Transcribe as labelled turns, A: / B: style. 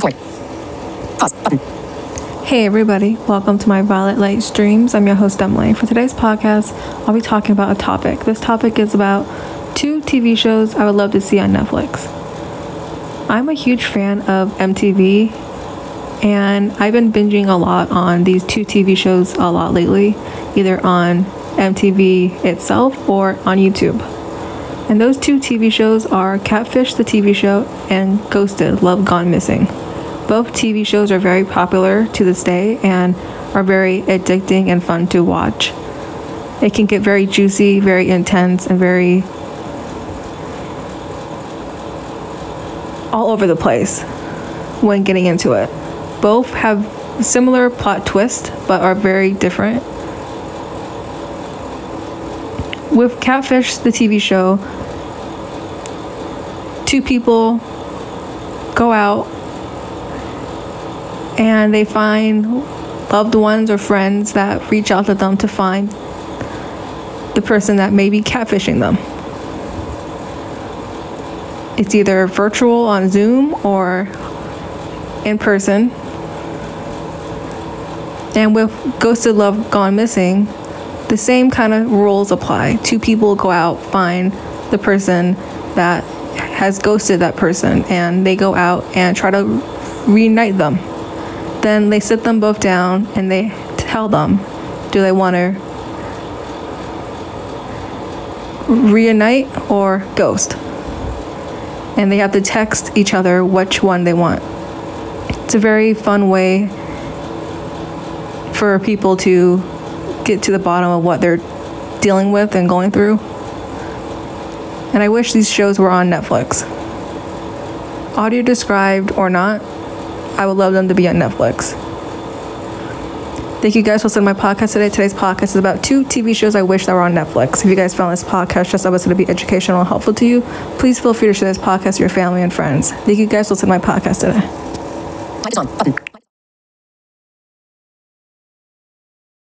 A: Record. Pause. Button.
B: Hey everybody, welcome to my Violet Light streams. I'm your host Emily. For today's podcast, I'll be talking about a topic. This topic is about two TV shows I would love to see on Netflix. I'm a huge fan of MTV and I've been binging a lot on these two TV shows a lot lately, either on MTV itself or on YouTube. And those two TV shows are Catfish the TV show and Ghosted Love Gone Missing. Both TV shows are very popular to this day and are very addicting and fun to watch. It can get very juicy, very intense, and very all over the place when getting into it. Both have similar plot twist but are very different. With Catfish, the TV show, two people go out and they find loved ones or friends that reach out to them to find the person that may be catfishing them. It's either virtual on Zoom or in person. And with Ghosted Love Gone Missing, the same kind of rules apply. Two people go out, find the person that has ghosted that person, and they go out and try to reunite them. Then they sit them both down and they tell them, do they want to reunite or ghost? And they have to text each other which one they want. It's a very fun way for people to get to the bottom of what they're dealing with and going through. And I wish these shows were on Netflix. Audio described or not, I would love them to be on Netflix. Thank you guys for listening to my podcast today. Today's podcast is about two TV shows I wish that were on Netflix. If you guys found this podcast just was going to be educational and helpful to you, please feel free to share this podcast with your family and friends. Thank you guys for listening to my podcast today.
A: Mic is on. Button.